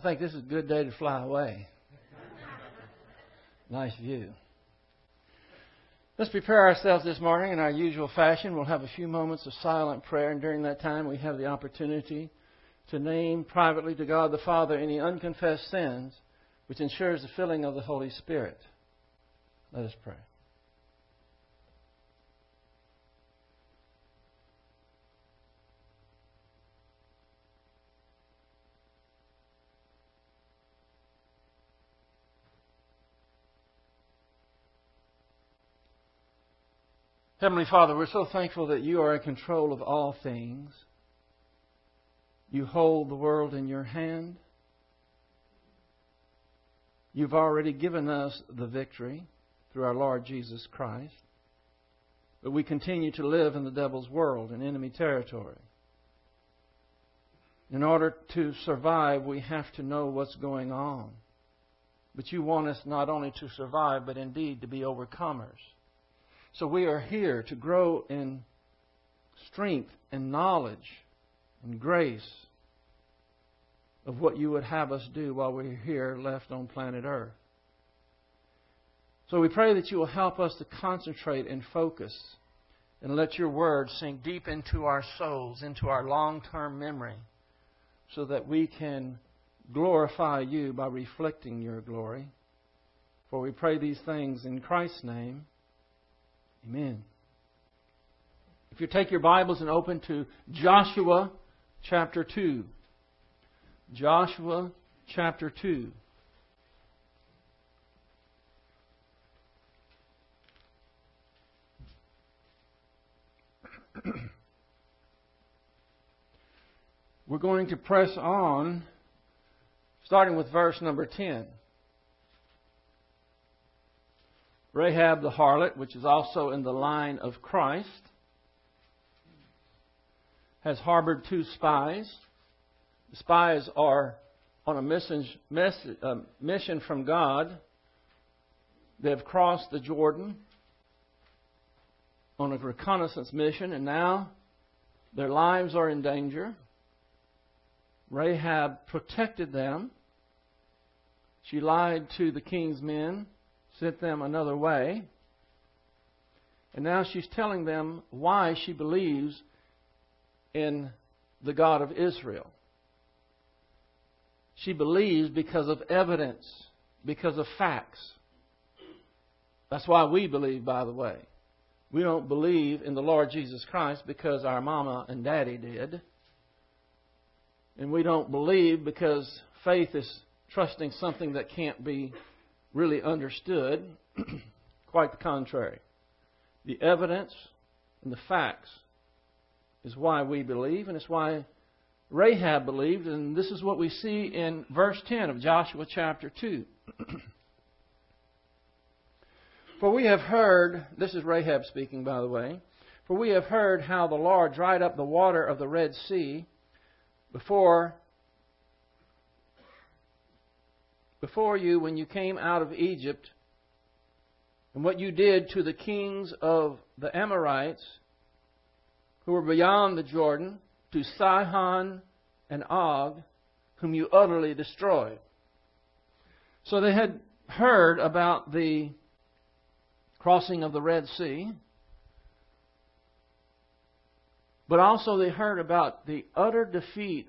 I think this is a good day to fly away. nice view. Let's prepare ourselves this morning in our usual fashion. We'll have a few moments of silent prayer, and during that time, we have the opportunity to name privately to God the Father any unconfessed sins, which ensures the filling of the Holy Spirit. Let us pray. Heavenly Father, we're so thankful that you are in control of all things. You hold the world in your hand. You've already given us the victory through our Lord Jesus Christ. But we continue to live in the devil's world, in enemy territory. In order to survive, we have to know what's going on. But you want us not only to survive, but indeed to be overcomers. So we are here to grow in strength and knowledge and grace of what you would have us do while we're here left on planet Earth. So we pray that you will help us to concentrate and focus and let your word sink deep into our souls, into our long term memory, so that we can glorify you by reflecting your glory. For we pray these things in Christ's name. Amen. If you take your Bibles and open to Joshua chapter 2. Joshua chapter 2. We're going to press on, starting with verse number 10. Rahab the harlot, which is also in the line of Christ, has harbored two spies. The spies are on a mission, uh, mission from God. They have crossed the Jordan on a reconnaissance mission, and now their lives are in danger. Rahab protected them. She lied to the king's men sent them another way. And now she's telling them why she believes in the God of Israel. She believes because of evidence, because of facts. That's why we believe, by the way. We don't believe in the Lord Jesus Christ because our mama and daddy did. And we don't believe because faith is trusting something that can't be really understood. Quite the contrary. The evidence and the facts is why we believe, and it's why Rahab believed, and this is what we see in verse 10 of Joshua chapter 2. For we have heard, this is Rahab speaking, by the way, for we have heard how the Lord dried up the water of the Red Sea before before you when you came out of Egypt, and what you did to the kings of the Amorites who were beyond the Jordan, to Sihon and Og, whom you utterly destroyed. So they had heard about the crossing of the Red Sea, but also they heard about the utter defeat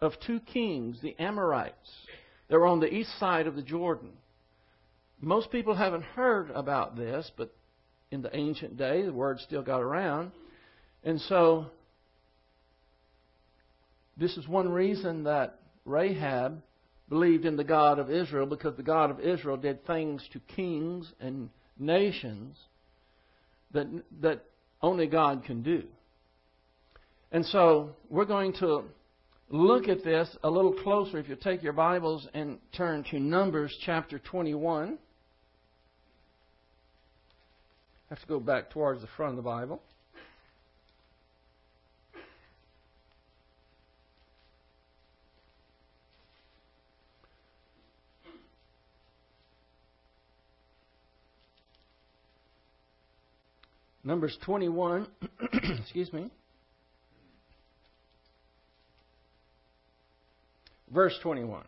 of two kings, the Amorites. They were on the east side of the Jordan. Most people haven't heard about this, but in the ancient day, the word still got around. And so, this is one reason that Rahab believed in the God of Israel, because the God of Israel did things to kings and nations that, that only God can do. And so, we're going to look at this a little closer if you take your Bibles and turn to Numbers chapter 21. I have to go back towards the front of the Bible. Numbers 21, excuse me. Verse 21.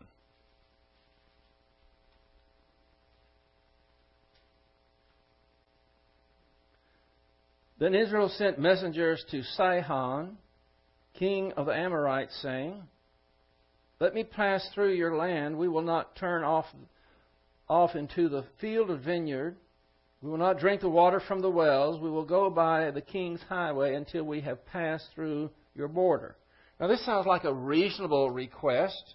Then Israel sent messengers to Sihon, king of the Amorites, saying, Let me pass through your land. We will not turn off, off into the field or vineyard. We will not drink the water from the wells. We will go by the king's highway until we have passed through your border. Now, this sounds like a reasonable request.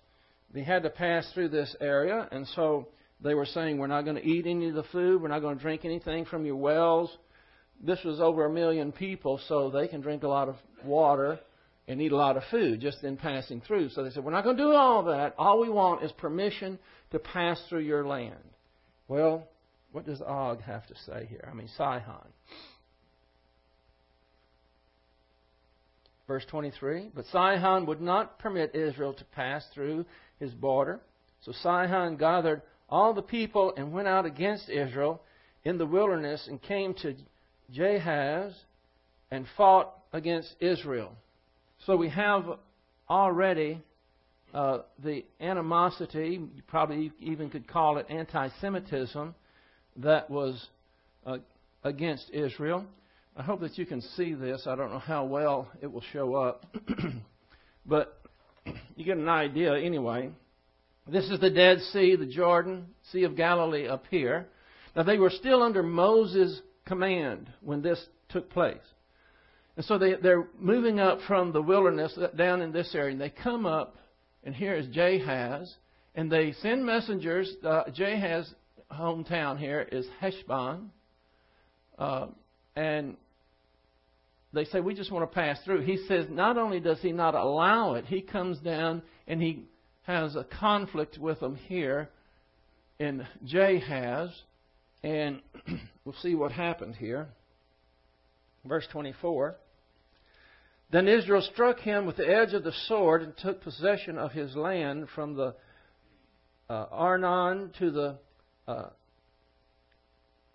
They had to pass through this area, and so they were saying, We're not going to eat any of the food. We're not going to drink anything from your wells. This was over a million people, so they can drink a lot of water and eat a lot of food just in passing through. So they said, We're not going to do all that. All we want is permission to pass through your land. Well, what does Og have to say here? I mean, Sihon. Verse 23 But Sihon would not permit Israel to pass through his border. So Sihon gathered all the people and went out against Israel in the wilderness and came to Jahaz and fought against Israel. So we have already uh, the animosity, you probably even could call it anti Semitism, that was uh, against Israel. I hope that you can see this. I don't know how well it will show up, but you get an idea anyway. This is the Dead Sea, the Jordan, Sea of Galilee up here. Now, they were still under Moses' command when this took place. And so they, they're moving up from the wilderness down in this area, and they come up, and here is Jahaz, and they send messengers. Uh, Jahaz's hometown here is Heshbon, uh, and they say, We just want to pass through. He says, not only does he not allow it, he comes down and he has a conflict with them here in Jahaz, and we'll see what happened here. Verse 24. Then Israel struck him with the edge of the sword and took possession of his land from the uh, Arnon to the uh,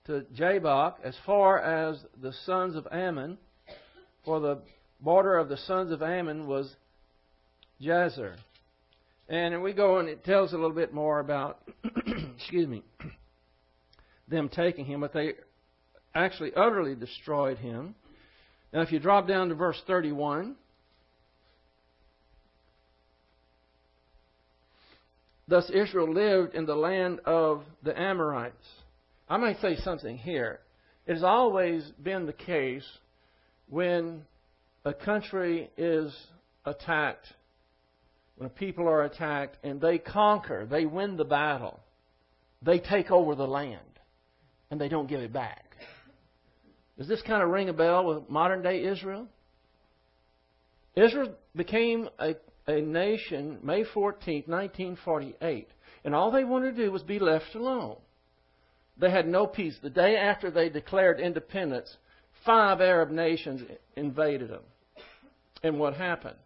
to Jabbok as far as the sons of Ammon, for the border of the sons of Ammon was Jazer. And we go and it tells a little bit more about, excuse me, them taking him, but they actually utterly destroyed him. Now, if you drop down to verse 31, thus Israel lived in the land of the Amorites. I might say something here. It has always been the case when a country is attacked when people are attacked and they conquer, they win the battle, they take over the land and they don't give it back. Does this kind of ring a bell with modern day Israel? Israel became a, a nation May 14, 1948, and all they wanted to do was be left alone. They had no peace. The day after they declared independence, five Arab nations invaded them. And what happened?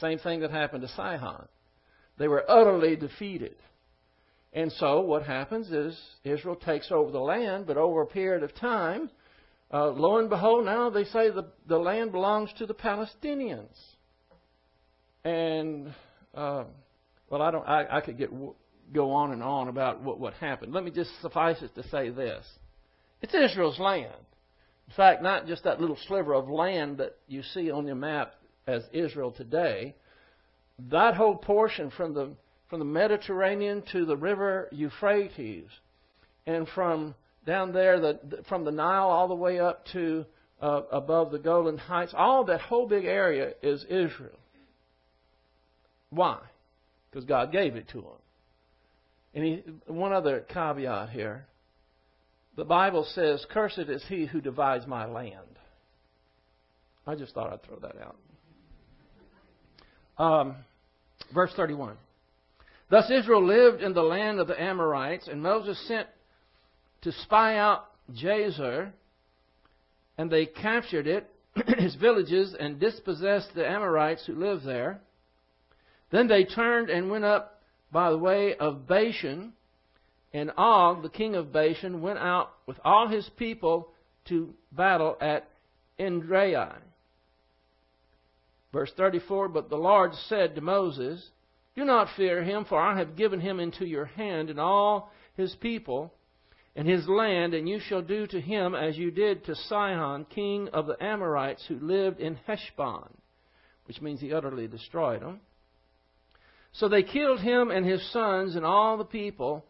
Same thing that happened to Sihon. They were utterly defeated. And so what happens is Israel takes over the land, but over a period of time, uh, lo and behold, now they say the, the land belongs to the Palestinians. And, uh, well, I, don't, I, I could get, go on and on about what, what happened. Let me just suffice it to say this it's Israel's land. In fact, not just that little sliver of land that you see on your map as Israel today, that whole portion from the from the Mediterranean to the river Euphrates, and from down there, the, from the Nile all the way up to uh, above the Golan Heights, all that whole big area is Israel. Why? Because God gave it to them. And he, one other caveat here. The Bible says, Cursed is he who divides my land. I just thought I'd throw that out. Um, verse 31. Thus Israel lived in the land of the Amorites, and Moses sent to spy out Jazer, and they captured it, its villages, and dispossessed the Amorites who lived there. Then they turned and went up by the way of Bashan, and Og, the king of Bashan, went out with all his people to battle at Edrei. Verse 34 But the Lord said to Moses, Do not fear him, for I have given him into your hand and all his people. and his land, and you shall do to him as you did to Sihon, king of the Amorites, who lived in Heshbon, which means he utterly destroyed them. So they killed him and his sons and all the people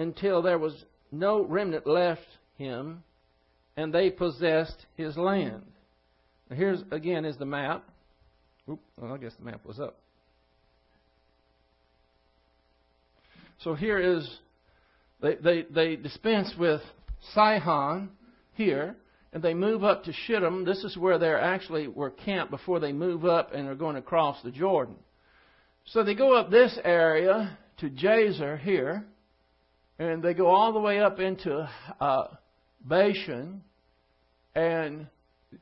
until there was no remnant left him, and they possessed his land. Now here's again is the map. Oop, well, I guess the map was up. So here is they, they, they dispense with Sihon here, and they move up to Shittim. This is where they actually were camped before they move up and are going to cross the Jordan. So they go up this area to Jazer here, and they go all the way up into uh, Bashan, and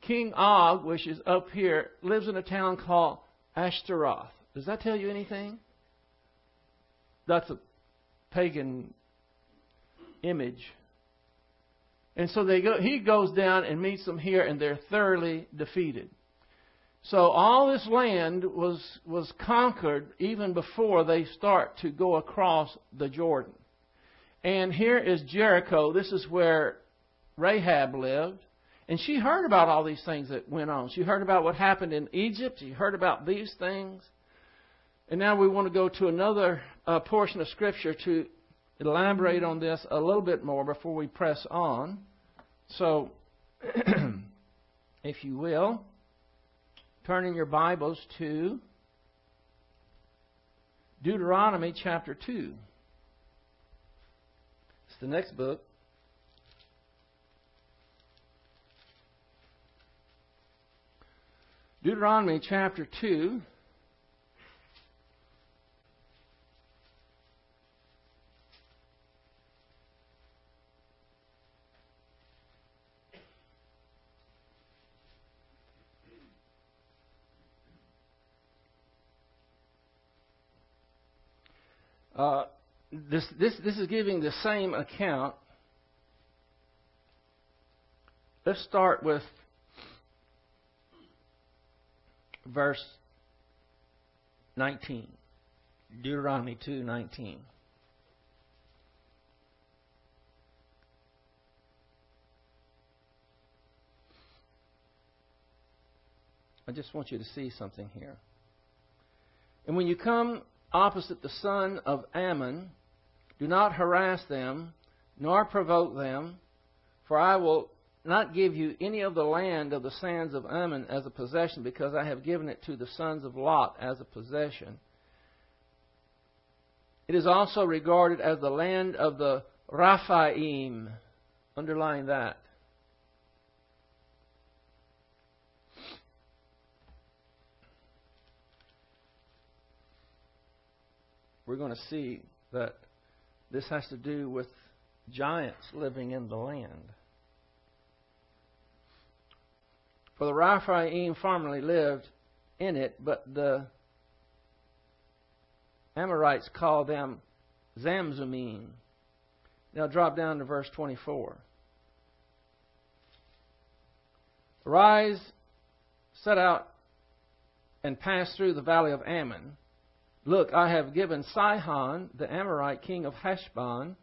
King Og, which is up here, lives in a town called Ashtaroth. Does that tell you anything? That's a pagan image. And so they go, he goes down and meets them here, and they're thoroughly defeated. So all this land was, was conquered even before they start to go across the Jordan. And here is Jericho. This is where Rahab lived. And she heard about all these things that went on. She heard about what happened in Egypt. She heard about these things. And now we want to go to another uh, portion of Scripture to elaborate on this a little bit more before we press on. So, if you will, turn in your Bibles to Deuteronomy chapter 2. The next book. Deuteronomy chapter 2. Uh, this, this, this is giving the same account. Let's start with verse 19. Deuteronomy 2:19. I just want you to see something here. And when you come opposite the son of Ammon, do not harass them, nor provoke them, for I will not give you any of the land of the sands of Ammon as a possession, because I have given it to the sons of Lot as a possession. It is also regarded as the land of the Rephaim. Underline that. We're going to see that this has to do with giants living in the land. For the Rephaim formerly lived in it, but the Amorites called them Zamzumim. Now drop down to verse 24. Arise, set out, and pass through the valley of Ammon. Look, I have given Sihon, the Amorite king of Heshbon,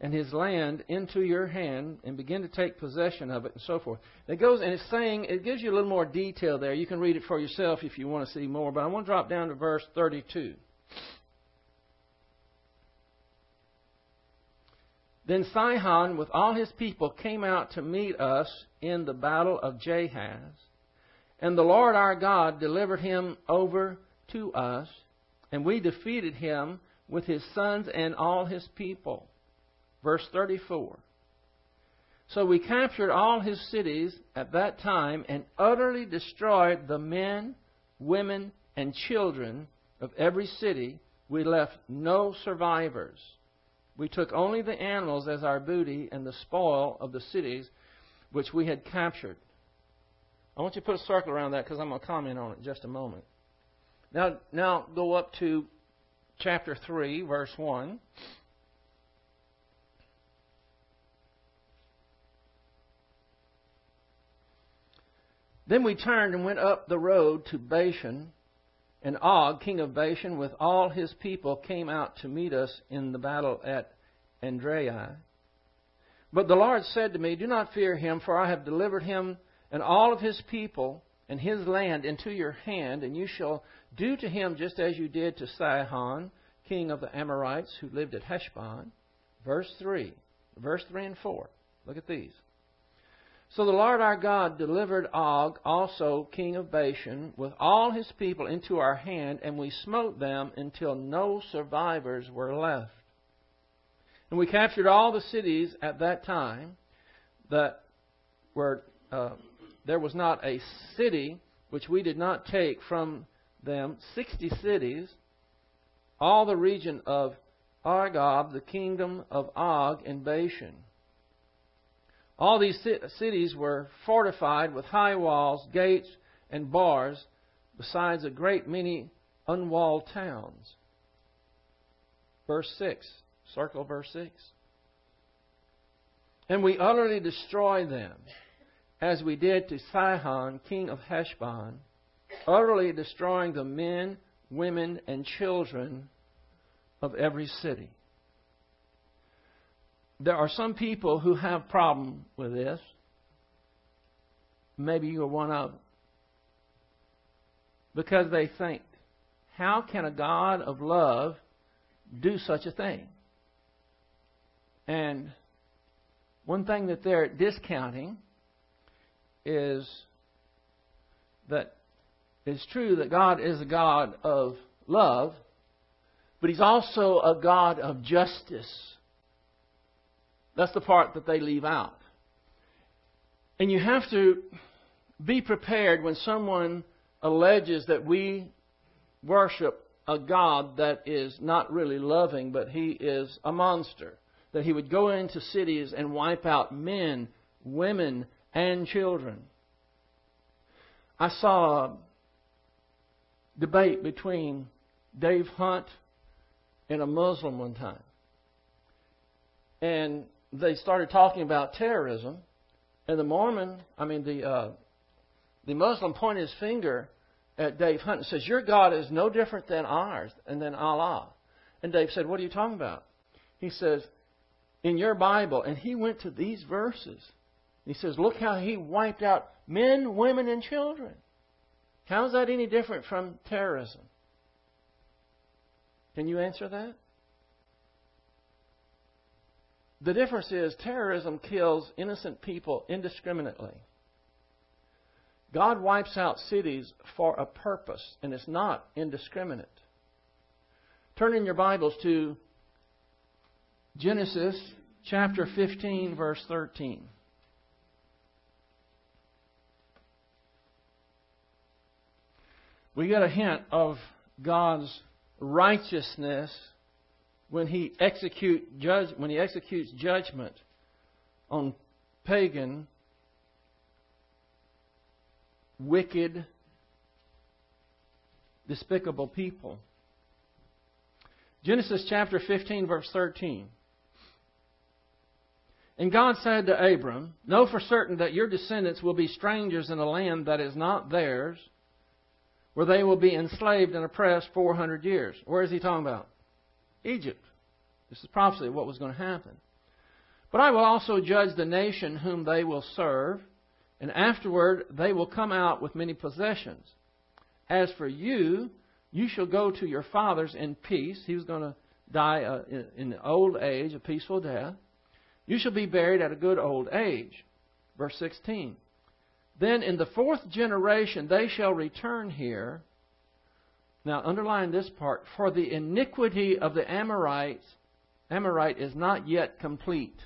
and his land into your hand and begin to take possession of it and so forth. It goes and it's saying it gives you a little more detail there. You can read it for yourself if you want to see more, but I want to drop down to verse 32. Then Sihon with all his people came out to meet us in the battle of Jahaz, and the Lord our God delivered him over to us, and we defeated him with his sons and all his people. Verse 34. So we captured all his cities at that time and utterly destroyed the men, women, and children of every city. We left no survivors. We took only the animals as our booty and the spoil of the cities which we had captured. I want you to put a circle around that because I'm going to comment on it in just a moment. Now, now go up to chapter 3, verse 1. Then we turned and went up the road to Bashan, and Og, king of Bashan, with all his people, came out to meet us in the battle at Edrei. But the Lord said to me, Do not fear him, for I have delivered him and all of his people and his land into your hand, and you shall do to him just as you did to Sihon, king of the Amorites, who lived at Heshbon. Verse 3. Verse 3 and 4. Look at these. So the Lord our God delivered Og, also king of Bashan, with all his people into our hand, and we smote them until no survivors were left. And we captured all the cities at that time that were uh, there was not a city which we did not take from them. Sixty cities, all the region of Argob, the kingdom of Og and Bashan. All these cities were fortified with high walls, gates, and bars, besides a great many unwalled towns. Verse 6. Circle verse 6. And we utterly destroyed them, as we did to Sihon, king of Heshbon, utterly destroying the men, women, and children of every city there are some people who have problem with this. Maybe you are one of them. Because they think, how can a God of love do such a thing? And one thing that they're discounting is that it's true that God is a God of love, but He's also a God of justice. That's the part that they leave out. And you have to be prepared when someone alleges that we worship a God that is not really loving, but he is a monster. That he would go into cities and wipe out men, women, and children. I saw debate between Dave Hunt and a Muslim one time. And they started talking about terrorism, and the Mormon, I mean the uh, the Muslim pointed his finger at Dave Hunt and says, "Your God is no different than ours and than Allah." And Dave said, "What are you talking about?" He says, "In your Bible," and he went to these verses. He says, "Look how he wiped out men, women, and children. How is that any different from terrorism?" Can you answer that? The difference is terrorism kills innocent people indiscriminately. God wipes out cities for a purpose, and it's not indiscriminate. Turn in your Bibles to Genesis chapter 15, verse 13. We get a hint of God's righteousness when he execute judge when he executes judgment on pagan wicked despicable people. Genesis chapter 15 verse 13 and God said to Abram, Know for certain that your descendants will be strangers in a land that is not theirs, where they will be enslaved and oppressed 400 years. Where is he talking about? Egypt. This is prophecy of what was going to happen. But I will also judge the nation whom they will serve, and afterward they will come out with many possessions. As for you, you shall go to your fathers in peace. He was going to die uh, in old age, a peaceful death. You shall be buried at a good old age. Verse 16. Then in the fourth generation they shall return here now, underline this part. For the iniquity of the Amorites, Amorite is not yet complete.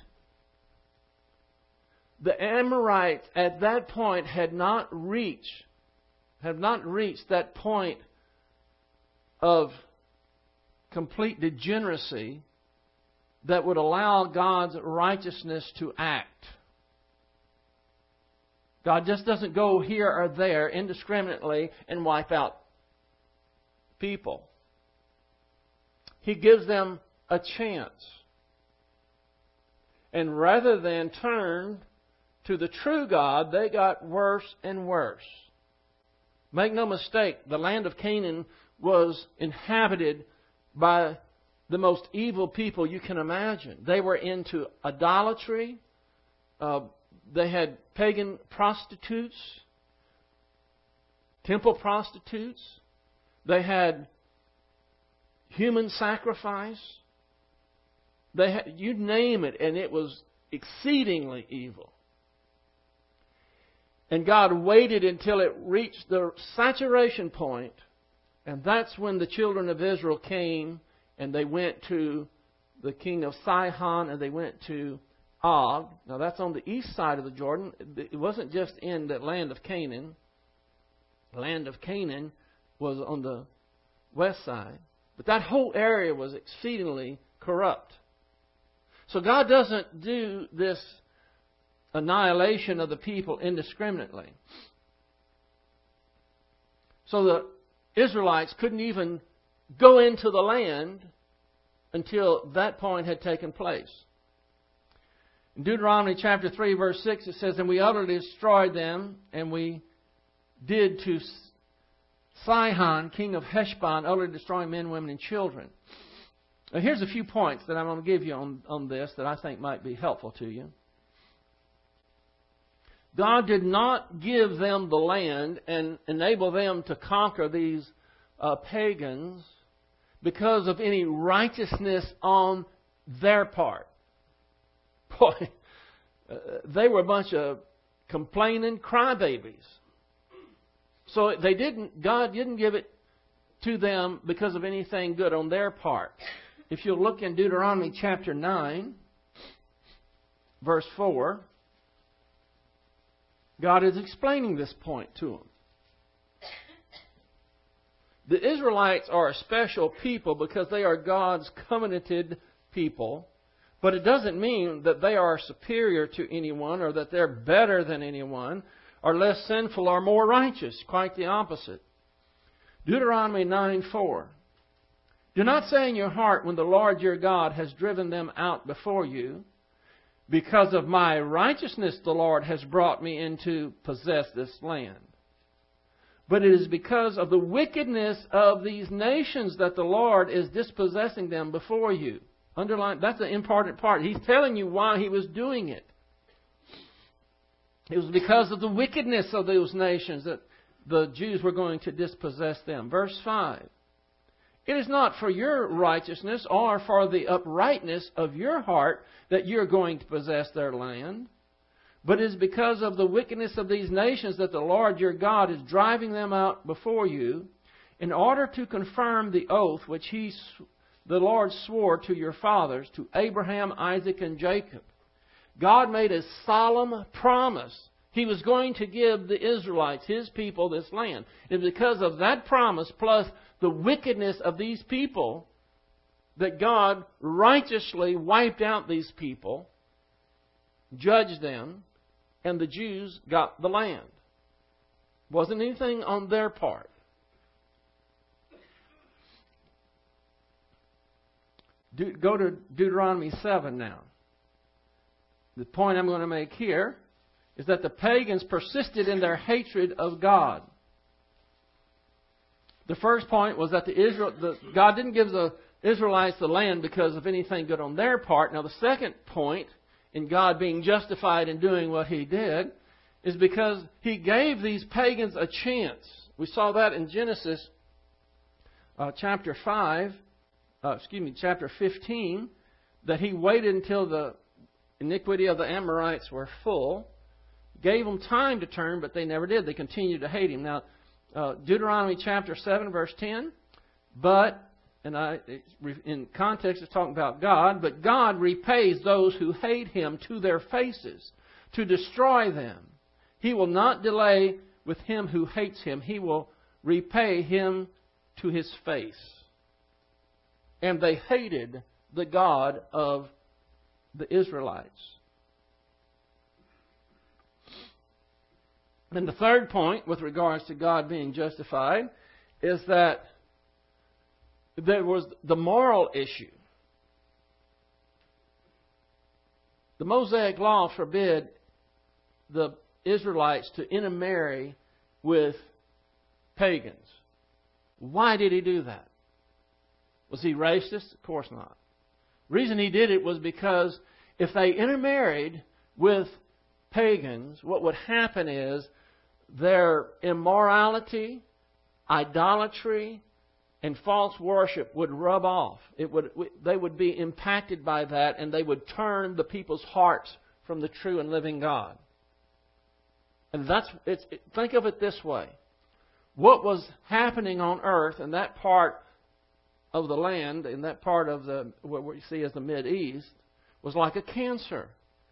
The Amorites at that point had not reached, had not reached that point of complete degeneracy that would allow God's righteousness to act. God just doesn't go here or there indiscriminately and wipe out people. He gives them a chance. And rather than turn to the true God, they got worse and worse. Make no mistake, the land of Canaan was inhabited by the most evil people you can imagine. They were into idolatry, uh, they had pagan prostitutes, temple prostitutes. They had human sacrifice. They had, you name it, and it was exceedingly evil. And God waited until it reached the saturation point, and that's when the children of Israel came and they went to the king of Sihon and they went to Og. Now that's on the east side of the Jordan. It wasn't just in the land of Canaan. The land of Canaan was on the west side. But that whole area was exceedingly corrupt. So God doesn't do this annihilation of the people indiscriminately. So the Israelites couldn't even go into the land until that point had taken place. In Deuteronomy chapter 3, verse 6, it says, And we utterly destroyed them, and we did to Sihon, king of Heshbon, utterly destroying men, women, and children. Now, here's a few points that I'm going to give you on, on this that I think might be helpful to you. God did not give them the land and enable them to conquer these uh, pagans because of any righteousness on their part. Boy, uh, they were a bunch of complaining crybabies. So they didn't, God didn't give it to them because of anything good on their part. If you look in Deuteronomy chapter 9, verse 4, God is explaining this point to them. The Israelites are a special people because they are God's covenanted people, but it doesn't mean that they are superior to anyone or that they're better than anyone or less sinful or more righteous. Quite the opposite. Deuteronomy 9 4. Do not say in your heart when the Lord your God has driven them out before you, because of my righteousness the Lord has brought me in to possess this land. But it is because of the wickedness of these nations that the Lord is dispossessing them before you. Underline that's an important part. He's telling you why he was doing it. It was because of the wickedness of those nations that the Jews were going to dispossess them. Verse 5. It is not for your righteousness or for the uprightness of your heart that you're going to possess their land, but it is because of the wickedness of these nations that the Lord your God is driving them out before you in order to confirm the oath which he, the Lord swore to your fathers, to Abraham, Isaac, and Jacob. God made a solemn promise. He was going to give the Israelites, his people, this land. And because of that promise, plus the wickedness of these people that God righteously wiped out these people, judged them, and the Jews got the land. Wasn't anything on their part. De- go to Deuteronomy 7 now. The point I'm going to make here is that the pagans persisted in their hatred of God. The first point was that the Israel, the, God didn't give the Israelites the land because of anything good on their part. Now, the second point in God being justified in doing what He did is because He gave these pagans a chance. We saw that in Genesis uh, chapter 5, uh, excuse me, chapter 15, that He waited until the iniquity of the Amorites were full, gave them time to turn, but they never did. They continued to hate Him. Now, uh, Deuteronomy chapter 7, verse 10. But, and I, in context, it's talking about God, but God repays those who hate him to their faces to destroy them. He will not delay with him who hates him, he will repay him to his face. And they hated the God of the Israelites. And the third point with regards to God being justified is that there was the moral issue. The Mosaic law forbid the Israelites to intermarry with pagans. Why did he do that? Was he racist? Of course not. The reason he did it was because if they intermarried with pagans, what would happen is their immorality, idolatry, and false worship would rub off. It would, they would be impacted by that, and they would turn the people's hearts from the true and living God. And that's it's, think of it this way: what was happening on earth in that part of the land, in that part of the what we see as the Mid East, was like a cancer.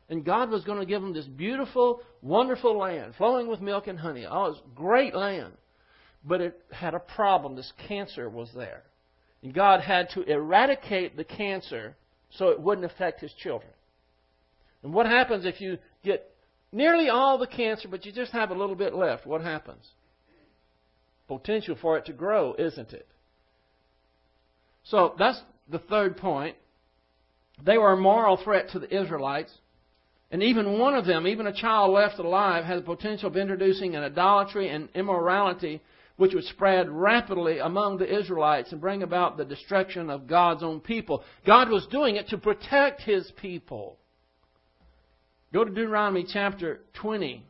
And God was going to give them this beautiful, wonderful land, flowing with milk and honey. Oh, it's great land. But it had a problem. This cancer was there. And God had to eradicate the cancer so it wouldn't affect his children. And what happens if you get nearly all the cancer, but you just have a little bit left? What happens? Potential for it to grow, isn't it? So that's the third point. They were a moral threat to the Israelites. And even one of them, even a child left alive, had the potential of introducing an idolatry and immorality which would spread rapidly among the Israelites and bring about the destruction of God's own people. God was doing it to protect his people. Go to Deuteronomy chapter 20.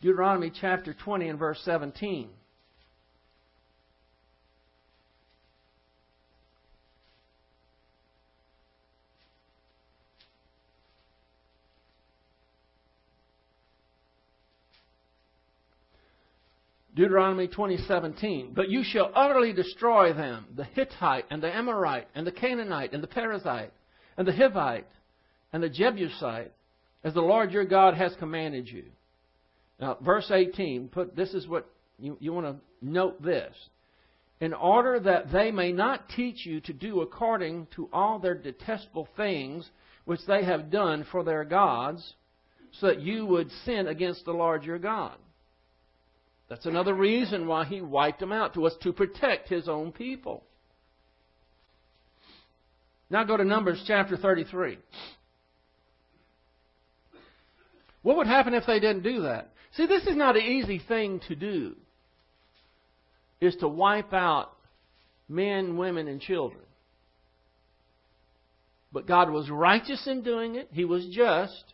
Deuteronomy chapter 20 and verse 17. Deuteronomy 20:17, but you shall utterly destroy them, the Hittite and the Amorite and the Canaanite and the Perizzite and the Hivite and the Jebusite, as the Lord your God has commanded you. Now, verse 18, put this is what you, you want to note this. In order that they may not teach you to do according to all their detestable things which they have done for their gods, so that you would sin against the Lord your God. That's another reason why he wiped them out, to was to protect his own people. Now go to Numbers chapter 33. What would happen if they didn't do that? See, this is not an easy thing to do, is to wipe out men, women, and children. But God was righteous in doing it. He was just.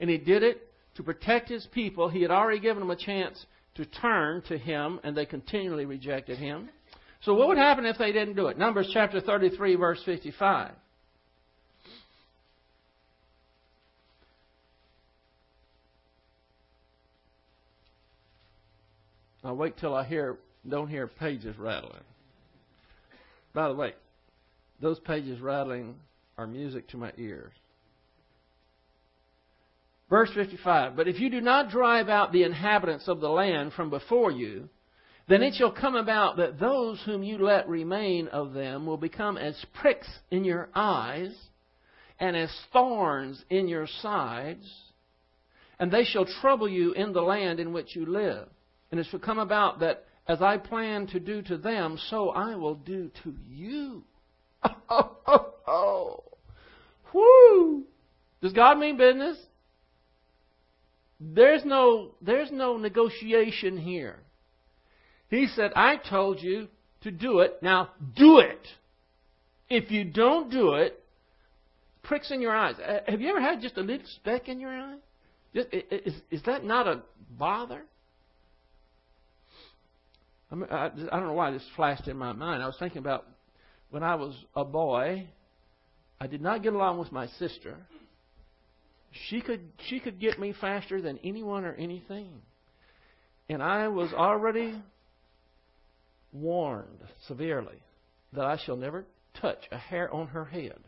And He did it to protect His people. He had already given them a chance to turn to him, and they continually rejected him. So, what would happen if they didn't do it? Numbers chapter 33, verse 55. I'll wait till I hear don't hear pages rattling. By the way, those pages rattling are music to my ears. Verse 55 But if you do not drive out the inhabitants of the land from before you, then it shall come about that those whom you let remain of them will become as pricks in your eyes and as thorns in your sides, and they shall trouble you in the land in which you live. And it shall come about that as I plan to do to them, so I will do to you. Oh, oh, oh. Does God mean business? There's no, there's no negotiation here. He said, I told you to do it. Now do it. If you don't do it, pricks in your eyes. Uh, have you ever had just a little speck in your eye? Just, is, is that not a bother? I, mean, I, I don't know why this flashed in my mind. I was thinking about when I was a boy, I did not get along with my sister. She could she could get me faster than anyone or anything. And I was already warned severely that I shall never touch a hair on her head.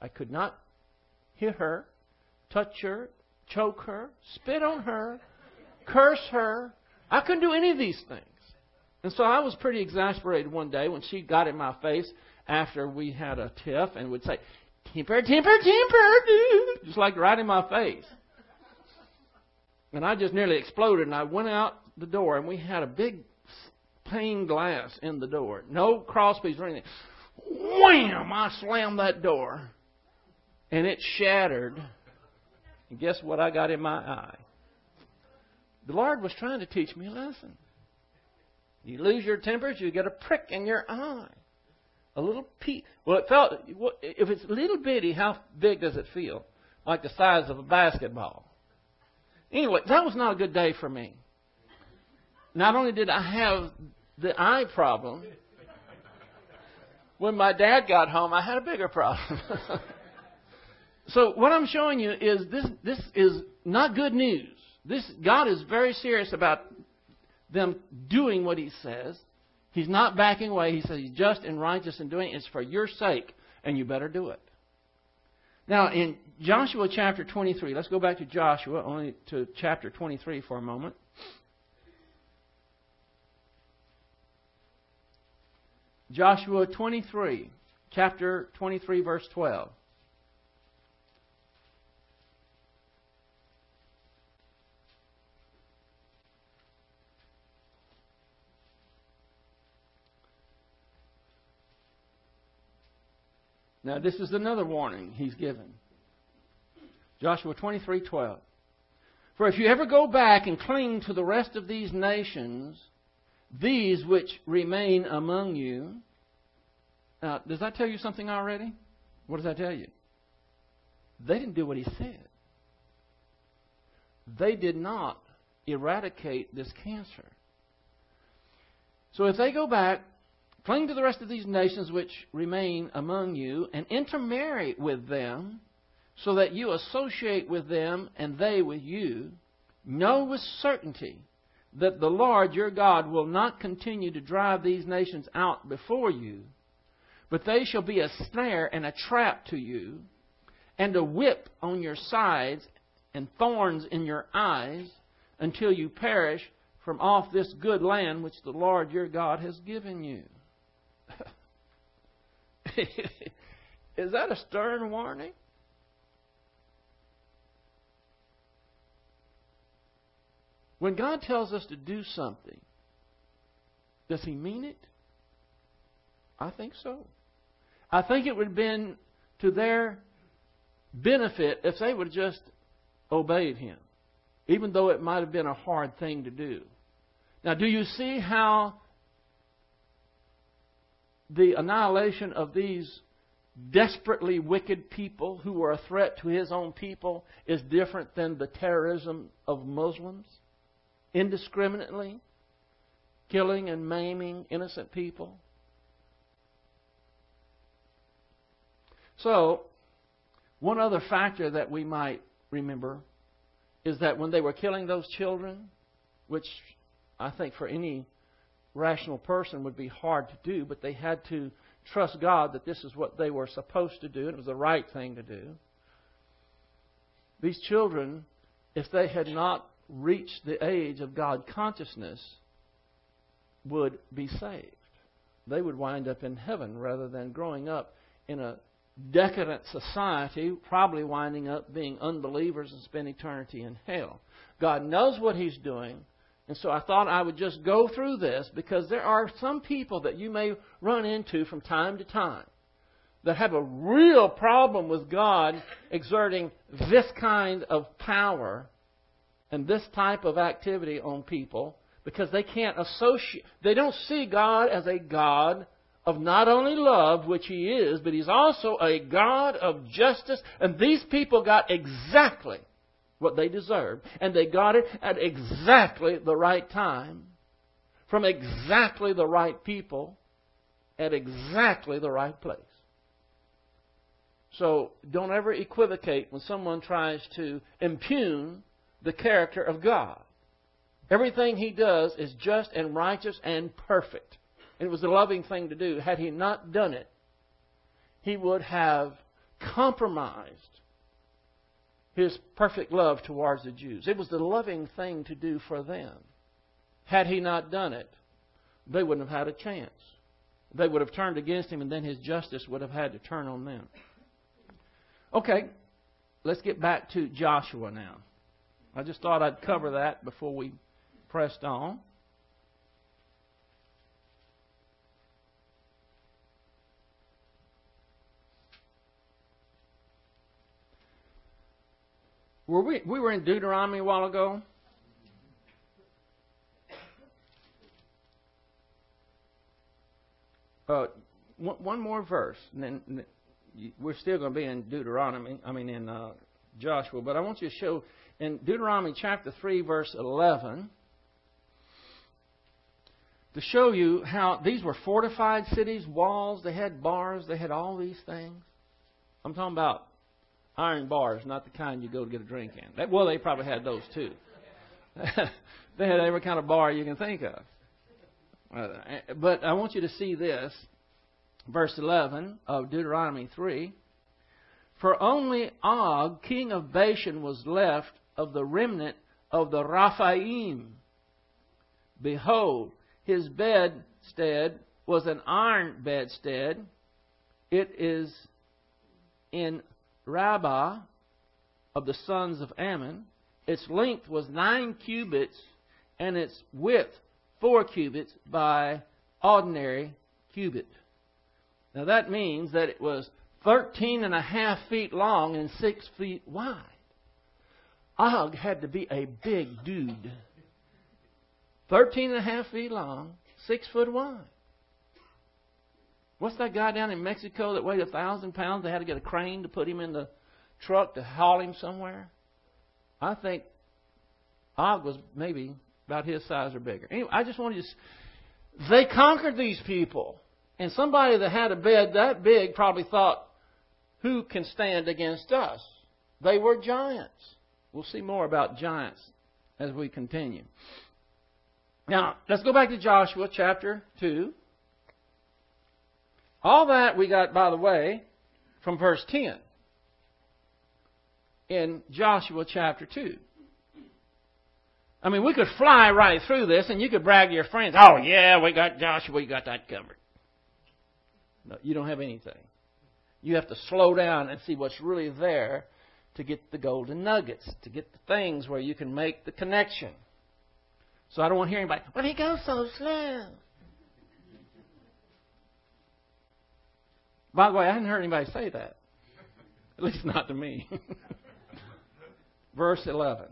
I could not hit her, touch her, choke her, spit on her, curse her. I couldn't do any of these things. And so I was pretty exasperated one day when she got in my face after we had a tiff and would say, Temper, temper, temper, just like right in my face. And I just nearly exploded, and I went out the door, and we had a big pane glass in the door. No crosspiece or anything. Wham! I slammed that door, and it shattered. And guess what I got in my eye? The Lord was trying to teach me a lesson. You lose your tempers, you get a prick in your eye. A little piece. Well, it felt. If it's little bitty, how big does it feel? like the size of a basketball. Anyway, that was not a good day for me. Not only did I have the eye problem, when my dad got home, I had a bigger problem. so what I'm showing you is this this is not good news. This God is very serious about them doing what he says. He's not backing away. He says he's just and righteous in doing it. It's for your sake, and you better do it. Now, in Joshua chapter 23, let's go back to Joshua, only to chapter 23 for a moment. Joshua 23, chapter 23, verse 12. Now, this is another warning he's given. Joshua 23:12. For if you ever go back and cling to the rest of these nations, these which remain among you. Now, does that tell you something already? What does that tell you? They didn't do what he said. They did not eradicate this cancer. So if they go back Cling to the rest of these nations which remain among you, and intermarry with them, so that you associate with them and they with you. Know with certainty that the Lord your God will not continue to drive these nations out before you, but they shall be a snare and a trap to you, and a whip on your sides and thorns in your eyes, until you perish from off this good land which the Lord your God has given you. Is that a stern warning? When God tells us to do something, does He mean it? I think so. I think it would have been to their benefit if they would have just obeyed Him, even though it might have been a hard thing to do. Now, do you see how the annihilation of these desperately wicked people who were a threat to his own people is different than the terrorism of Muslims, indiscriminately killing and maiming innocent people. So, one other factor that we might remember is that when they were killing those children, which I think for any rational person would be hard to do, but they had to trust God that this is what they were supposed to do, and it was the right thing to do. These children, if they had not reached the age of God consciousness, would be saved. They would wind up in heaven rather than growing up in a decadent society, probably winding up being unbelievers and spend eternity in hell. God knows what He's doing. And so I thought I would just go through this because there are some people that you may run into from time to time that have a real problem with God exerting this kind of power and this type of activity on people because they can't associate, they don't see God as a God of not only love, which He is, but He's also a God of justice. And these people got exactly what they deserved. And they got it at exactly the right time, from exactly the right people, at exactly the right place. So don't ever equivocate when someone tries to impugn the character of God. Everything he does is just and righteous and perfect. And it was a loving thing to do. Had he not done it, he would have compromised his perfect love towards the Jews. It was the loving thing to do for them. Had he not done it, they wouldn't have had a chance. They would have turned against him, and then his justice would have had to turn on them. Okay, let's get back to Joshua now. I just thought I'd cover that before we pressed on. Were we, we were in Deuteronomy a while ago. Uh, one, more verse, and then we're still going to be in Deuteronomy. I mean, in uh, Joshua, but I want you to show in Deuteronomy chapter 3, verse 11, to show you how these were fortified cities, walls, they had bars, they had all these things. I'm talking about iron bars, not the kind you go to get a drink in. Well, they probably had those too. they had every kind of bar you can think of. Uh, but I want you to see this, verse 11 of Deuteronomy 3. For only Og, king of Bashan, was left of the remnant of the Rephaim. Behold, his bedstead was an iron bedstead. It is in Rabbah of the sons of Ammon. Its length was nine cubits, and its width four cubits by ordinary cubit. Now that means that it was thirteen and a half feet long and six feet wide. Og had to be a big dude. Thirteen and a half feet long, six foot wide. What's that guy down in Mexico that weighed a thousand pounds? They had to get a crane to put him in the truck to haul him somewhere. I think Og was maybe about his size or bigger. Anyway, I just wanted to. They conquered these people, and somebody that had a bed that big probably thought, "Who can stand against us?" They were giants. We'll see more about giants as we continue. Now, let's go back to Joshua chapter 2. All that we got, by the way, from verse 10 in Joshua chapter 2. I mean, we could fly right through this and you could brag to your friends, oh, yeah, we got Joshua, we got that covered. No, you don't have anything. You have to slow down and see what's really there to get the golden nuggets, to get the things where you can make the connection. So I don't want to hear anybody, well, he goes so slow. By the way, I hadn't heard anybody say that. At least not to me. Verse 11.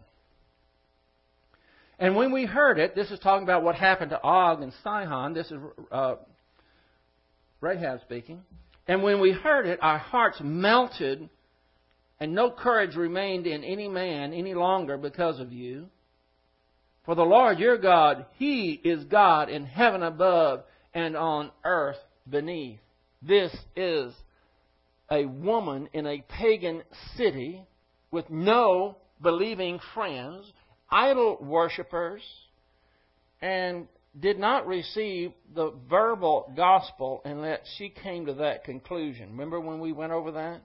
And when we heard it, this is talking about what happened to Og and Sihon. This is uh, Rahab speaking. And when we heard it, our hearts melted, and no courage remained in any man any longer because of you. For the Lord your God, He is God in heaven above and on earth beneath. This is a woman in a pagan city with no believing friends, idol worshippers, and did not receive the verbal gospel unless she came to that conclusion. Remember when we went over that?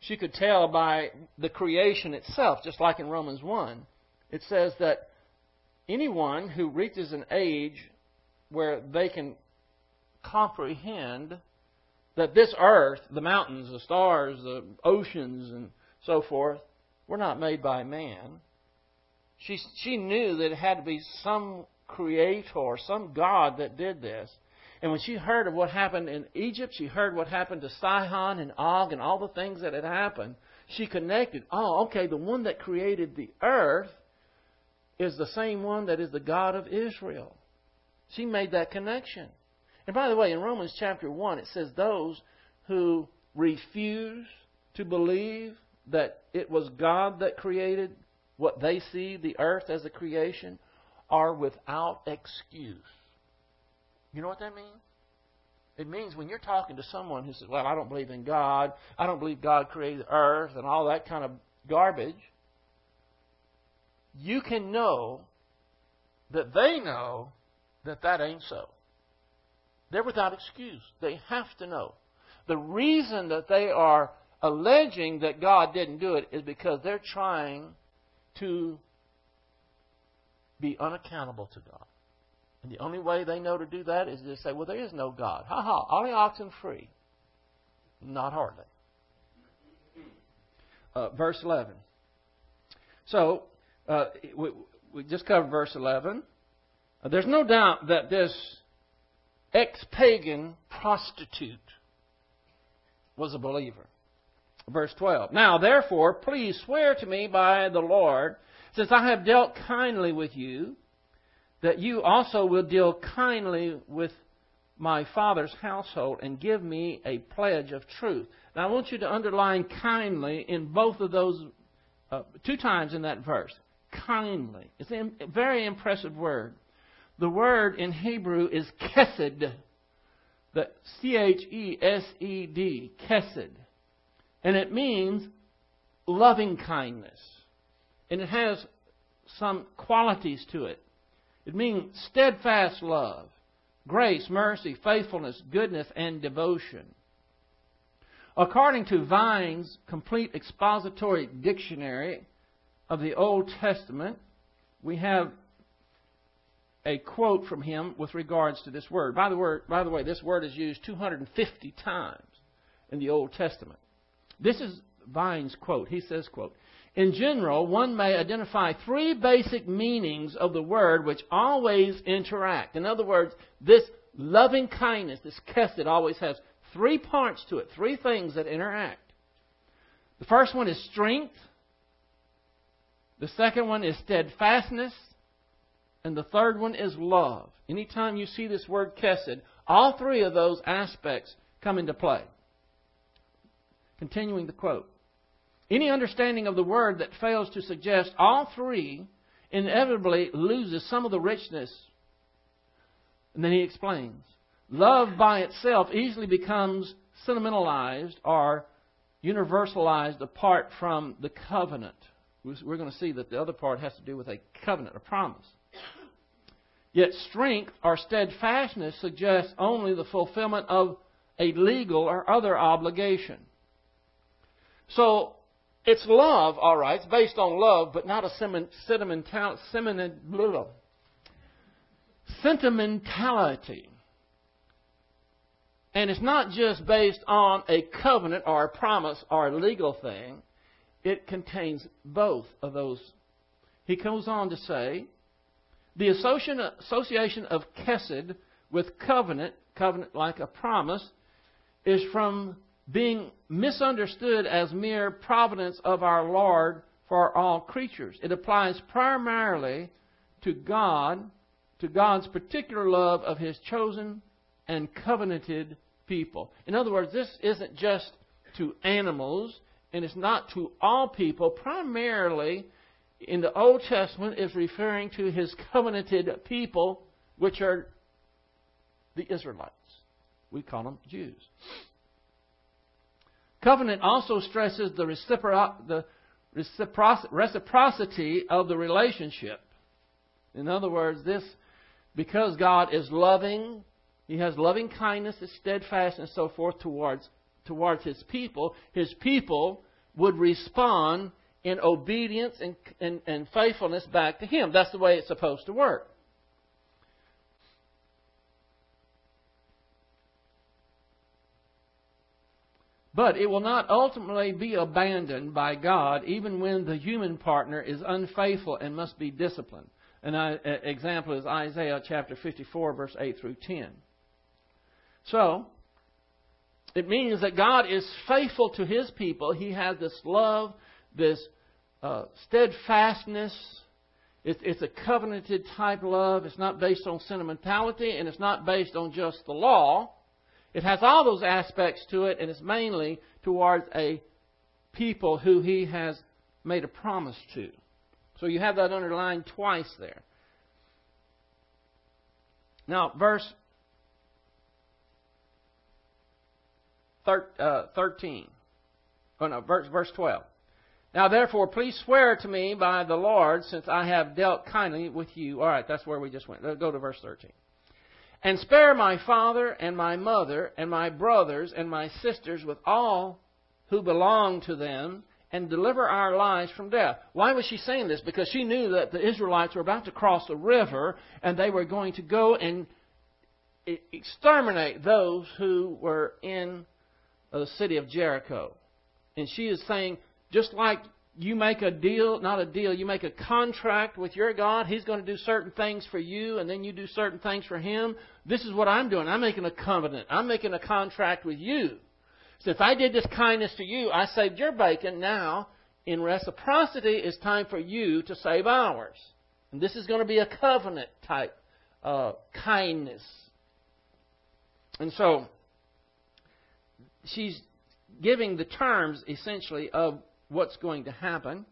She could tell by the creation itself, just like in Romans 1. It says that anyone who reaches an age where they can comprehend that this earth, the mountains, the stars, the oceans, and so forth, were not made by man. She, she knew that it had to be some creator, some God that did this. And when she heard of what happened in Egypt, she heard what happened to Sihon and Og and all the things that had happened, she connected. Oh, okay, the one that created the earth is the same one that is the God of Israel. She made that connection. And by the way, in Romans chapter 1, it says those who refuse to believe that it was God that created what they see, the earth as a creation, are without excuse. You know what that means? It means when you're talking to someone who says, Well, I don't believe in God, I don't believe God created the earth, and all that kind of garbage, you can know that they know that that ain't so. They're without excuse. They have to know. The reason that they are alleging that God didn't do it is because they're trying to be unaccountable to God. And the only way they know to do that is to say, well, there is no God. Ha ha, only oxen free. Not hardly. Uh, verse 11. So, uh, we, we, just covered verse 11. Uh, there's no doubt that this ex pagan prostitute was a believer. Verse 12. Now, therefore, please swear to me by the Lord, since I have dealt kindly with you, that you also will deal kindly with my father's household and give me a pledge of truth. Now I want you to underline kindly in both of those, uh, two times in that verse. Kindly. It's a very impressive word. The word in Hebrew is chesed. The C H E S E D, chesed. And it means loving kindness. And it has some qualities to it. It means steadfast love, grace, mercy, faithfulness, goodness, and devotion. According to Vine's complete expository dictionary of the Old Testament, we have a quote from him with regards to this word. By the, word, by the way, this word is used 250 times in the Old Testament. This is Vine's quote. He says, quote, in general, one may identify three basic meanings of the word which always interact. In other words, this loving kindness, this chesed, always has three parts to it, three things that interact. The first one is strength. The second one is steadfastness. And the third one is love. Anytime you see this word chesed, all three of those aspects come into play. Continuing the quote. Any understanding of the word that fails to suggest all three inevitably loses some of the richness. And then he explains love by itself easily becomes sentimentalized or universalized apart from the covenant. We're going to see that the other part has to do with a covenant, a promise. Yet strength or steadfastness suggests only the fulfillment of a legal or other obligation. So it's love, all right. It's based on love, but not a sentimental, sentimentality. And it's not just based on a covenant or a promise or a legal thing. It contains both of those. He goes on to say, the association of chesed with covenant, covenant like a promise, is from being misunderstood as mere providence of our Lord for all creatures. It applies primarily to God, to God's particular love of His chosen and covenanted people. In other words, this isn't just to animals, and it's not to all people. Primarily, in the Old Testament, is referring to His covenanted people, which are the Israelites. We call them Jews. Covenant also stresses the, recipro- the reciprocity of the relationship. In other words, this, because God is loving, He has loving kindness and steadfast and so forth towards, towards His people, His people would respond in obedience and, and, and faithfulness back to Him. That's the way it's supposed to work. But it will not ultimately be abandoned by God even when the human partner is unfaithful and must be disciplined. An uh, example is Isaiah chapter 54, verse 8 through 10. So, it means that God is faithful to His people. He has this love, this uh, steadfastness. It's, it's a covenanted type love. It's not based on sentimentality, and it's not based on just the law. It has all those aspects to it, and it's mainly towards a people who he has made a promise to. So you have that underlined twice there. Now, verse uh, 13. Oh, no, verse, verse 12. Now, therefore, please swear to me by the Lord, since I have dealt kindly with you. All right, that's where we just went. Let's go to verse 13. And spare my father and my mother and my brothers and my sisters with all who belong to them and deliver our lives from death. Why was she saying this? Because she knew that the Israelites were about to cross the river and they were going to go and exterminate those who were in the city of Jericho. And she is saying, just like you make a deal, not a deal, you make a contract with your God. He's going to do certain things for you, and then you do certain things for Him. This is what I'm doing. I'm making a covenant. I'm making a contract with you. So if I did this kindness to you, I saved your bacon. Now, in reciprocity, it's time for you to save ours. And this is going to be a covenant type uh, kindness. And so she's giving the terms essentially of what's going to happen.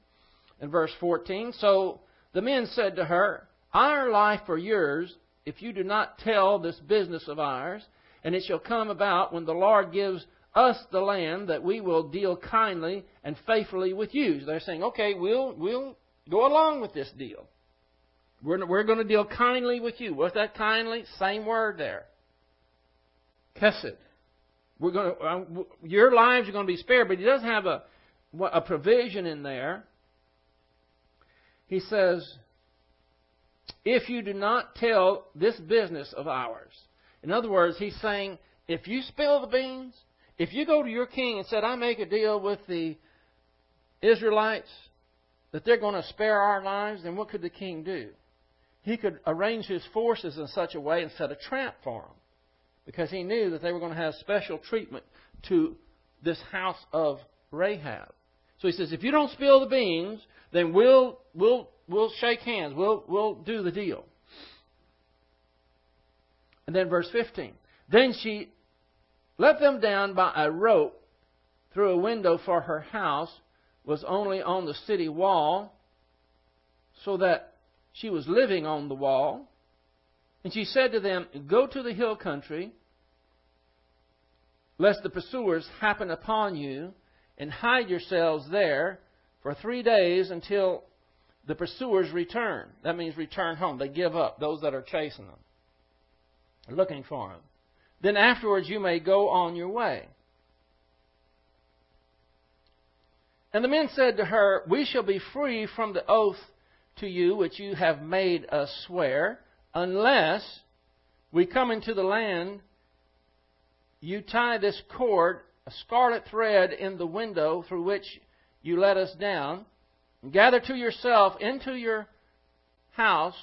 In verse 14, so the men said to her, Our life for yours, if you do not tell this business of ours, and it shall come about when the Lord gives us the land that we will deal kindly and faithfully with you. They're saying, okay, we'll, we'll go along with this deal. We're, we're going to deal kindly with you. What's that kindly? Same word there. Chesed. We're going to, uh, your lives are going to be spared, but he does have a, a provision in there. He says, if you do not tell this business of ours. In other words, he's saying, if you spill the beans, if you go to your king and said, I make a deal with the Israelites that they're going to spare our lives, then what could the king do? He could arrange his forces in such a way and set a trap for them because he knew that they were going to have special treatment to this house of Rahab. So he says, if you don't spill the beans, then we'll we'll we'll shake hands. We'll we'll do the deal. And then verse 15. Then she let them down by a rope through a window, for her house was only on the city wall, so that she was living on the wall. And she said to them, Go to the hill country, lest the pursuers happen upon you, and hide yourselves there for three days until the pursuers return. That means return home. They give up, those that are chasing them, looking for them. Then afterwards you may go on your way. And the men said to her, We shall be free from the oath to you which you have made us swear, unless we come into the land, you tie this cord, a scarlet thread, in the window through which you let us down, and gather to yourself into your house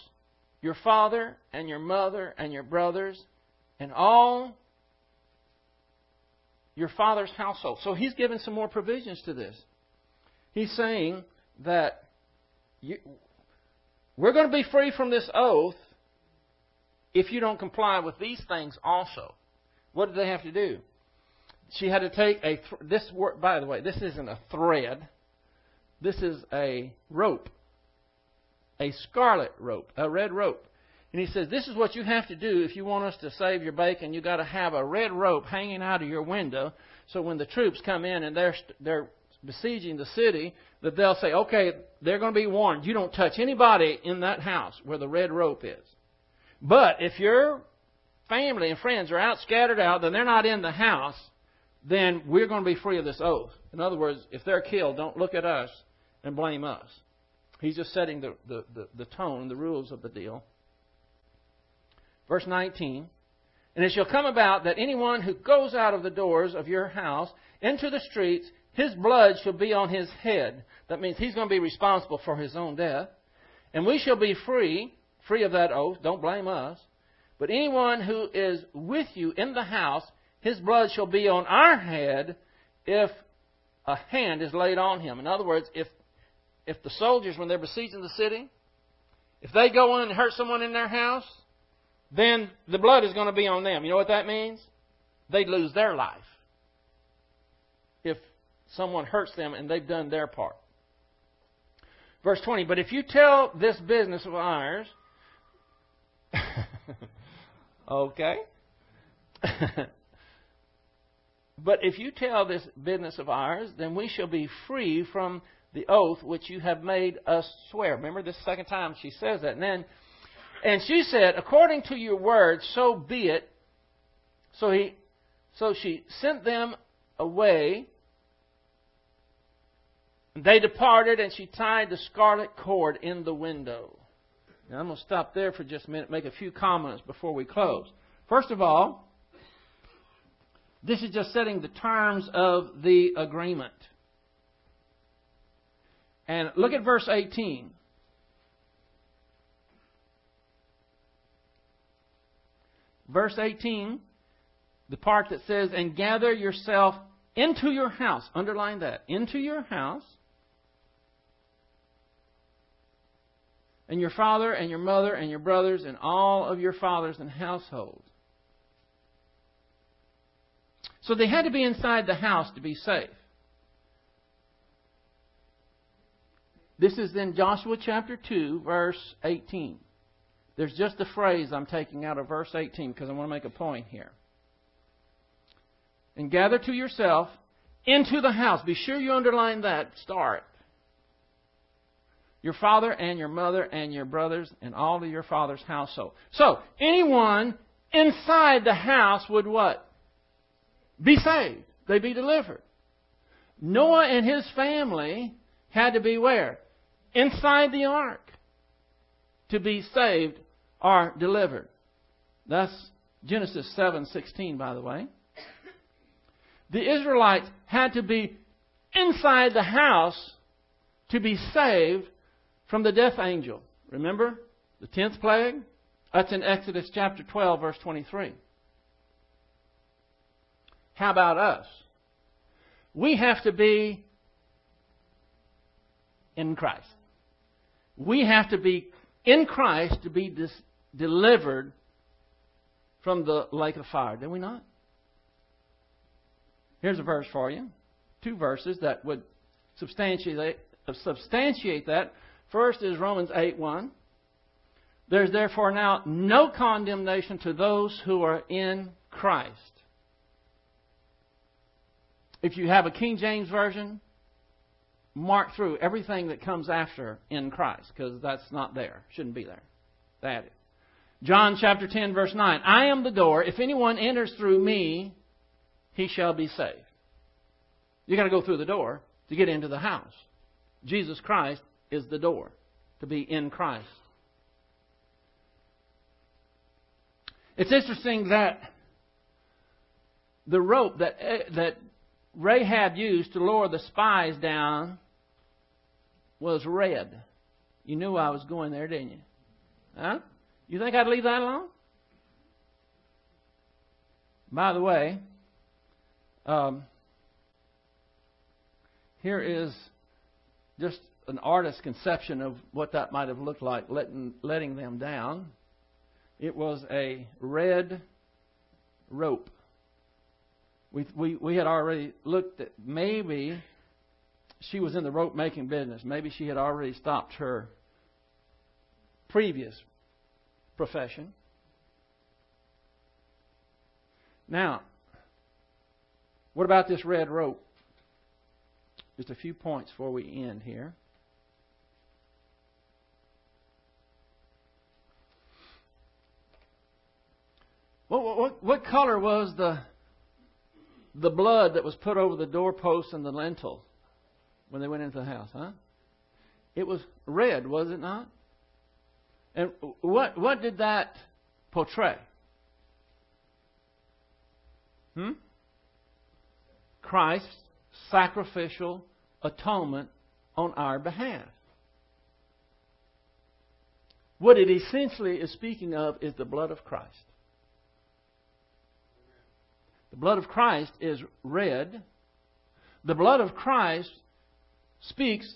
your father and your mother and your brothers and all your father's household. So he's given some more provisions to this. He's saying that you, we're going to be free from this oath if you don't comply with these things also. What do they have to do? She had to take a this word. By the way, this isn't a thread. This is a rope, a scarlet rope, a red rope. And he says, This is what you have to do if you want us to save your bacon. You've got to have a red rope hanging out of your window so when the troops come in and they're, they're besieging the city, that they'll say, Okay, they're going to be warned. You don't touch anybody in that house where the red rope is. But if your family and friends are out scattered out, then they're not in the house, then we're going to be free of this oath. In other words, if they're killed, don't look at us and blame us. He's just setting the, the, the, the tone, the rules of the deal. Verse 19. And it shall come about that anyone who goes out of the doors of your house into the streets, his blood shall be on his head. That means he's going to be responsible for his own death. And we shall be free, free of that oath. Don't blame us. But anyone who is with you in the house, his blood shall be on our head if a hand is laid on him. In other words, if if the soldiers, when they're besieging the city, if they go in and hurt someone in their house, then the blood is going to be on them. You know what that means? They'd lose their life if someone hurts them and they've done their part. Verse 20, but if you tell this business of ours, okay. but if you tell this business of ours, then we shall be free from the oath which you have made us swear. Remember, this second time she says that. And then, and she said, according to your word, so be it. So he, so she sent them away. They departed, and she tied the scarlet cord in the window. Now, I'm going to stop there for just a minute, make a few comments before we close. First of all, this is just setting the terms of the agreement. And look at verse 18. Verse 18, the part that says, And gather yourself into your house. Underline that. Into your house. And your father and your mother and your brothers and all of your fathers and households. So they had to be inside the house to be safe. This is in Joshua chapter 2, verse 18. There's just a phrase I'm taking out of verse 18 because I want to make a point here. And gather to yourself into the house. Be sure you underline that. Start. Your father and your mother and your brothers and all of your father's household. So, anyone inside the house would what? Be saved. They'd be delivered. Noah and his family had to be where? Inside the ark to be saved or delivered. That's Genesis 7:16 by the way. The Israelites had to be inside the house to be saved from the death angel. Remember the 10th plague? That's in Exodus chapter 12 verse 23. How about us? We have to be in Christ. We have to be in Christ to be dis- delivered from the lake of fire. Did we not? Here's a verse for you. Two verses that would substantiate, substantiate that. First is Romans 8 1. There's therefore now no condemnation to those who are in Christ. If you have a King James Version, mark through everything that comes after in Christ, because that's not there. Shouldn't be there. That is. John chapter 10, verse 9. I am the door. If anyone enters through me, he shall be saved. You've got to go through the door to get into the house. Jesus Christ is the door to be in Christ. It's interesting that the rope that, eh, that Rahab used to lower the spies down was red. You knew I was going there, didn't you? Huh? You think I'd leave that alone? By the way, um, here is just an artist's conception of what that might have looked like, letting, letting them down. It was a red rope. We, we, we had already looked at maybe she was in the rope making business. Maybe she had already stopped her previous profession. Now, what about this red rope? Just a few points before we end here. What, what, what color was the, the blood that was put over the doorpost and the lintel? when they went into the house, huh? It was red, was it not? And what what did that portray? Hmm? Christ's sacrificial atonement on our behalf. What it essentially is speaking of is the blood of Christ. The blood of Christ is red. The blood of Christ speaks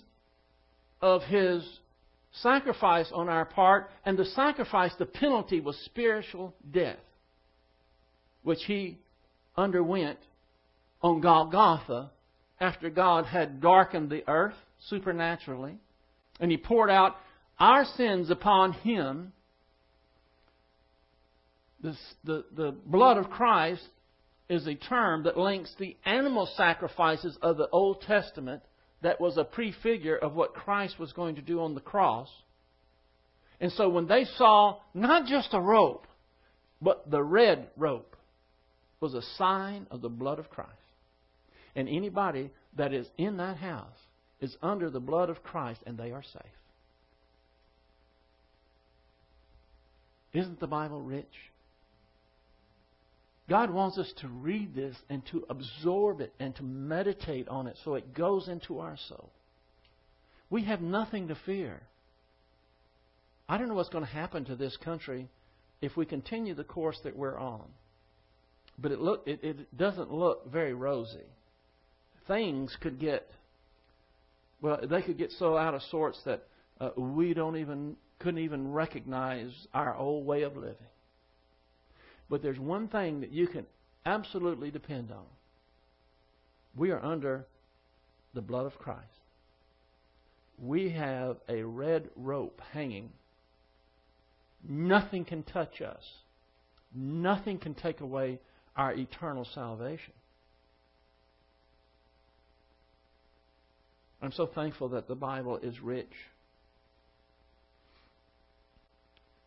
of his sacrifice on our part, and the sacrifice, the penalty, was spiritual death, which he underwent on Golgotha after God had darkened the earth supernaturally, and he poured out our sins upon him. The, the, the blood of Christ is a term that links the animal sacrifices of the Old Testament that was a prefigure of what Christ was going to do on the cross. And so when they saw not just a rope, but the red rope was a sign of the blood of Christ. And anybody that is in that house is under the blood of Christ and they are safe. Isn't the Bible rich? God wants us to read this and to absorb it and to meditate on it so it goes into our soul. We have nothing to fear. I don't know what's going to happen to this country if we continue the course that we're on. But it, look, it, it doesn't look very rosy. Things could get, well, they could get so out of sorts that uh, we don't even, couldn't even recognize our old way of living. But there's one thing that you can absolutely depend on We are under the blood of Christ. We have a red rope hanging. Nothing can touch us. Nothing can take away our eternal salvation. I'm so thankful that the Bible is rich.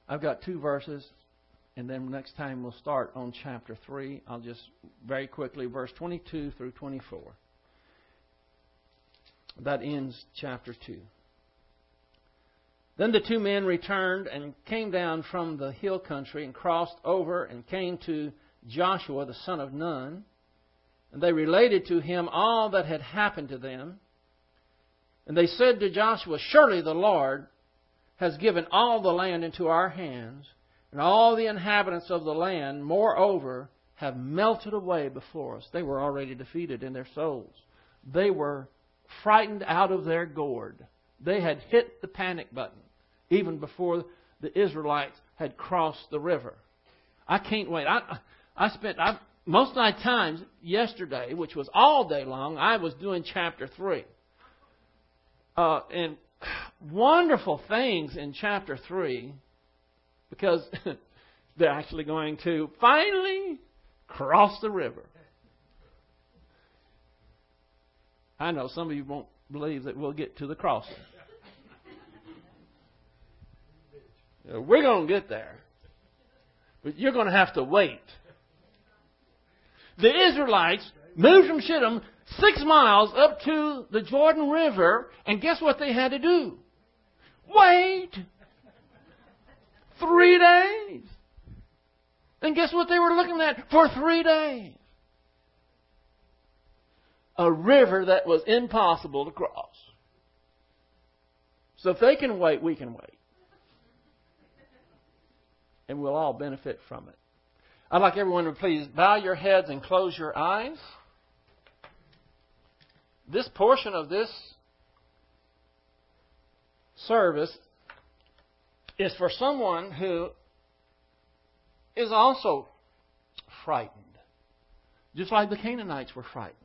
I've got two verses, and then next time we'll start on chapter 3. I'll just very quickly, verse 22 through 24. That ends chapter 2. Then the two men returned and came down from the hill country and crossed over and came to Joshua the son of Nun. And they related to him all that had happened to them. And they said to Joshua, Surely the Lord has given all the land into our hands, and all the inhabitants of the land, moreover, have melted away before us. They were already defeated in their souls. They were frightened out of their gourd. They had hit the panic button even before the Israelites had crossed the river. I can't wait. I, I spent I, most of my time yesterday, which was all day long, I was doing chapter 3. Uh, and wonderful things in chapter 3 because they're actually going to finally cross the river. I know some of you won't believe that we'll get to the crossing. Uh, we're going to get there. But you're going to have to wait. The Israelites moved from Shittim six miles up to the Jordan River, and guess what they had to do? Wait! Three days. And guess what they were looking at for three days? A river that was impossible to cross. So if they can wait, we can wait and we'll all benefit from it. I'd like everyone to please bow your heads and close your eyes. This portion of this service is for someone who is also frightened. Just like the Canaanites were frightened.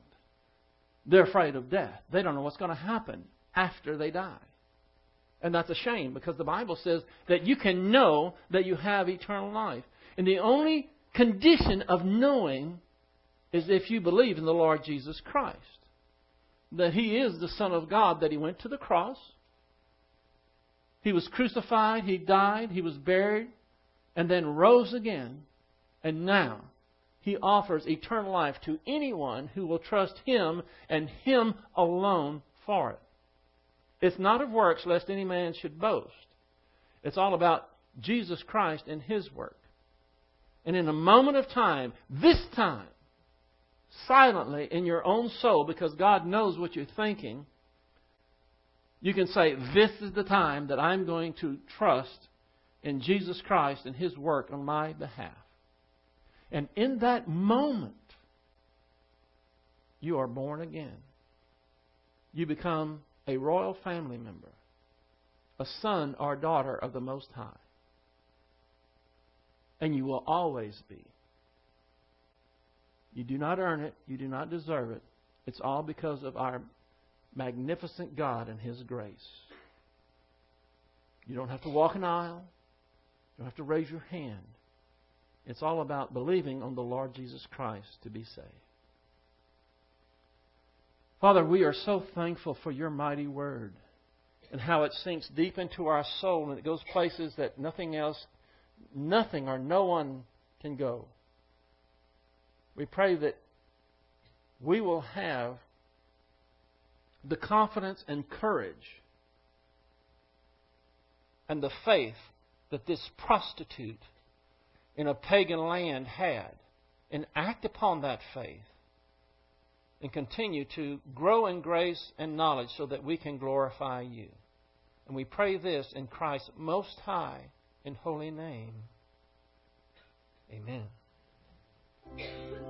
They're afraid of death. They don't know what's going to happen after they die. And that's a shame because the Bible says that you can know that you have eternal life. And the only condition of knowing is if you believe in the Lord Jesus Christ. That He is the Son of God, that He went to the cross. He was crucified, He died, He was buried, and then rose again. And now He offers eternal life to anyone who will trust Him and Him alone for it. It's not of works, lest any man should boast. It's all about Jesus Christ and His work. And in a moment of time, this time, silently in your own soul, because God knows what you're thinking, you can say, This is the time that I'm going to trust in Jesus Christ and His work on my behalf. And in that moment, you are born again. You become a royal family member, a son or daughter of the Most High. And you will always be. You do not earn it, you do not deserve it. It's all because of our magnificent God and His grace. You don't have to walk an aisle, you don't have to raise your hand. It's all about believing on the Lord Jesus Christ to be saved. Father, we are so thankful for your mighty word and how it sinks deep into our soul and it goes places that nothing else, nothing or no one can go. We pray that we will have the confidence and courage and the faith that this prostitute in a pagan land had and act upon that faith and continue to grow in grace and knowledge so that we can glorify you. And we pray this in Christ's most high and holy name. Amen.